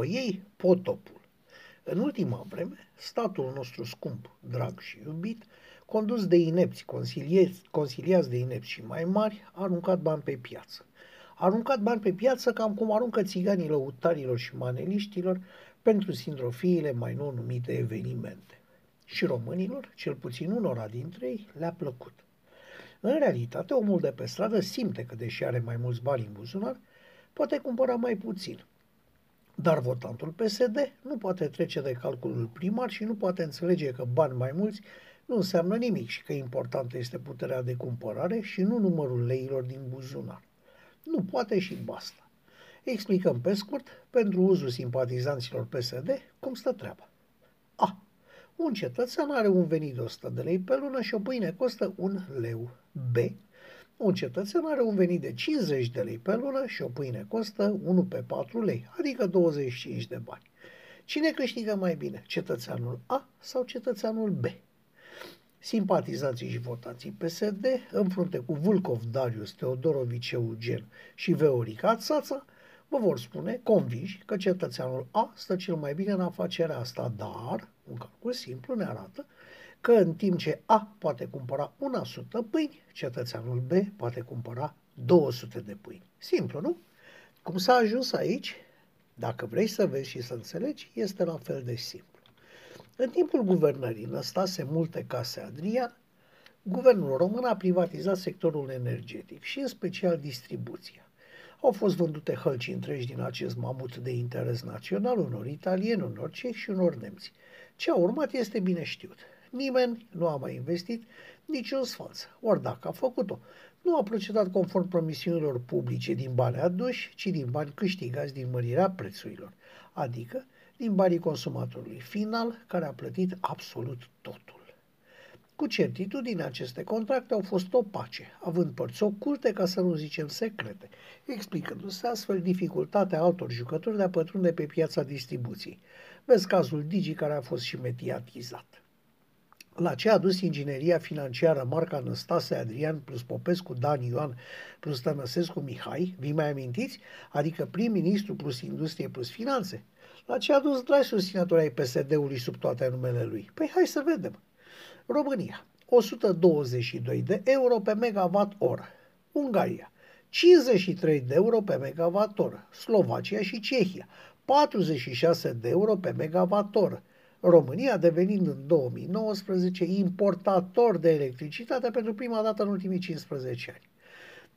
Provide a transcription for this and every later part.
după ei potopul. În ultima vreme, statul nostru scump, drag și iubit, condus de inepți, consiliați de inepți și mai mari, a aruncat bani pe piață. A aruncat bani pe piață cam cum aruncă țiganii lăutarilor și maneliștilor pentru sindrofiile mai nou numite evenimente. Și românilor, cel puțin unora dintre ei, le-a plăcut. În realitate, omul de pe stradă simte că, deși are mai mulți bani în buzunar, poate cumpăra mai puțin. Dar votantul PSD nu poate trece de calculul primar și nu poate înțelege că bani mai mulți nu înseamnă nimic și că importantă este puterea de cumpărare și nu numărul leilor din buzunar. Nu poate și basta. Explicăm pe scurt, pentru uzul simpatizanților PSD, cum stă treaba. A. Un cetățean are un venit de 100 de lei pe lună și o pâine costă un leu. B. Un cetățean are un venit de 50 de lei pe lună și o pâine costă 1 pe 4 lei, adică 25 de bani. Cine câștigă mai bine, cetățeanul A sau cetățeanul B? Simpatizanții și votanții PSD, în frunte cu Vulcov Darius, Teodorovici Eugen și Veorica Țața, vă vor spune, convinși, că cetățeanul A stă cel mai bine în afacerea asta, dar, un calcul simplu ne arată că în timp ce A poate cumpăra una sută pâini, cetățeanul B poate cumpăra 200 de pâini. Simplu, nu? Cum s-a ajuns aici? Dacă vrei să vezi și să înțelegi, este la fel de simplu. În timpul guvernării Năstase multe case Adrian, guvernul român a privatizat sectorul energetic și în special distribuția. Au fost vândute hălci întregi din acest mamut de interes național unor italieni, unor cehi și unor nemți. Ce a urmat este bine știut. Nimeni nu a mai investit niciun sfalț. Ori dacă a făcut-o, nu a procedat conform promisiunilor publice din bani aduși, ci din bani câștigați din mărirea prețurilor, adică din banii consumatorului final, care a plătit absolut totul. Cu certitudine, aceste contracte au fost opace, având părți oculte, ca să nu zicem secrete, explicându-se astfel dificultatea altor jucători de a pătrunde pe piața distribuției. Vezi cazul Digi, care a fost și mediatizat. La ce a dus ingineria financiară marca Năstase Adrian plus Popescu Dan Ioan plus Tănăsescu Mihai, vi mai amintiți? Adică prim-ministru plus industrie plus finanțe? La ce a dus dragi susținători ai PSD-ului sub toate numele lui? Păi hai să vedem. România, 122 de euro pe megawatt oră. Ungaria, 53 de euro pe megawatt oră. Slovacia și Cehia, 46 de euro pe megawatt oră. România devenind în 2019 importator de electricitate pentru prima dată în ultimii 15 ani.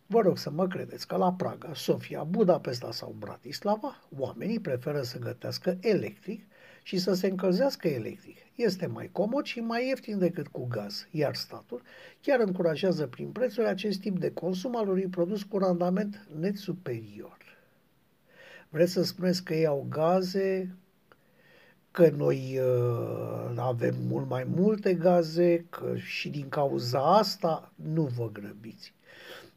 Vă rog să mă credeți că la Praga, Sofia, Budapesta sau Bratislava, oamenii preferă să gătească electric și să se încălzească electric. Este mai comod și mai ieftin decât cu gaz, iar statul chiar încurajează prin prețuri acest tip de consum al unui produs cu randament net superior. Vreți să spuneți că ei au gaze, că noi uh, avem mult mai multe gaze, că și din cauza asta nu vă grăbiți.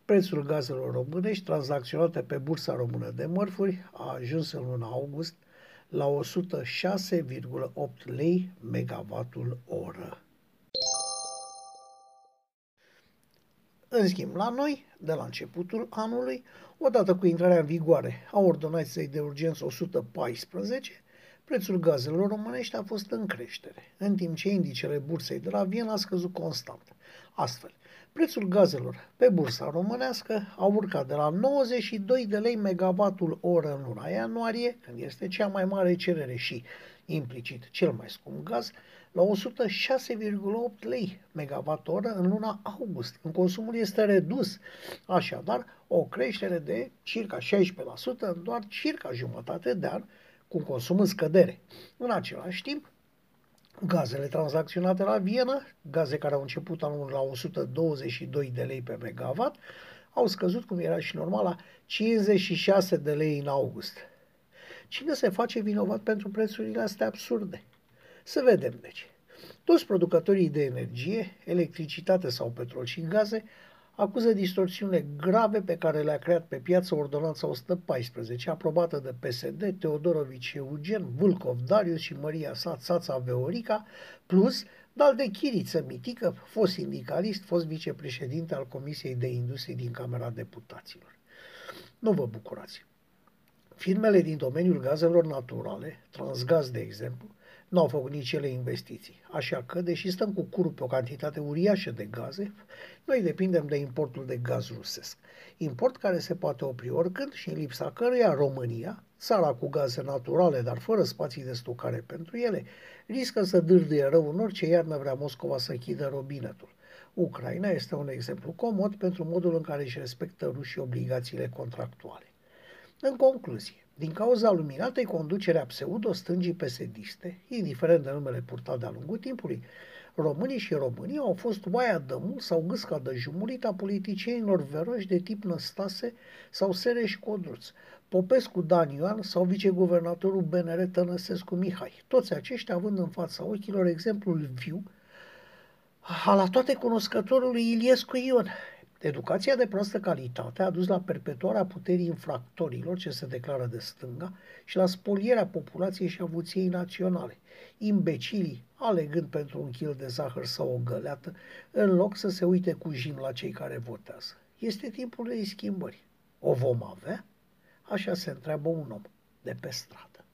Prețul gazelor românești tranzacționate pe bursa română de mărfuri a ajuns în luna august la 106,8 lei megavatul oră. În schimb, la noi, de la începutul anului, odată cu intrarea în vigoare a ordonanței de urgență 114, prețul gazelor românești a fost în creștere, în timp ce indicele bursei de la Viena a scăzut constant. Astfel, Prețul gazelor pe bursa românească a urcat de la 92 de lei megavatul oră în luna ianuarie, când este cea mai mare cerere și implicit cel mai scump gaz, la 106,8 lei megawatt oră în luna august, când consumul este redus. Așadar, o creștere de circa 16% în doar circa jumătate de an, cu consum în scădere. În același timp, Gazele tranzacționate la Viena, gaze care au început anul la 122 de lei pe megawatt, au scăzut, cum era și normal, la 56 de lei în august. Cine se face vinovat pentru prețurile astea absurde? Să vedem, deci. Toți producătorii de energie, electricitate sau petrol și gaze acuză distorsiunile grave pe care le-a creat pe piață ordonanța 114, aprobată de PSD, Teodorovici Eugen, Vulcov Darius și Maria Sat Sața Veorica, plus Dal de Chiriță Mitică, fost sindicalist, fost vicepreședinte al Comisiei de Industrie din Camera Deputaților. Nu vă bucurați. Firmele din domeniul gazelor naturale, Transgaz de exemplu, nu au făcut nici ele investiții. Așa că, deși stăm cu curul pe o cantitate uriașă de gaze, noi depindem de importul de gaz rusesc. Import care se poate opri oricând și în lipsa căruia România, țara cu gaze naturale, dar fără spații de stocare pentru ele, riscă să dârdâie rău în orice iarnă vrea Moscova să închidă robinetul. Ucraina este un exemplu comod pentru modul în care își respectă rușii obligațiile contractuale. În concluzie, din cauza luminatei conducerea pseudo-stângii pesediste, indiferent de numele purtat de-a lungul timpului, românii și românii au fost oaia de mult sau gâsca de jumurit a politicienilor veroși de tip Năstase sau Sereș Codruț, Popescu Dan Ioan sau viceguvernatorul BNR Tănăsescu Mihai, toți aceștia având în fața ochilor exemplul viu al toate cunoscătorului Iliescu Ion, Educația de proastă calitate a dus la perpetuarea puterii infractorilor ce se declară de stânga și la spolierea populației și avuției naționale. Imbecilii alegând pentru un kil de zahăr sau o găleată, în loc să se uite cu jin la cei care votează. Este timpul de schimbări. O vom avea? Așa se întreabă un om de pe stradă.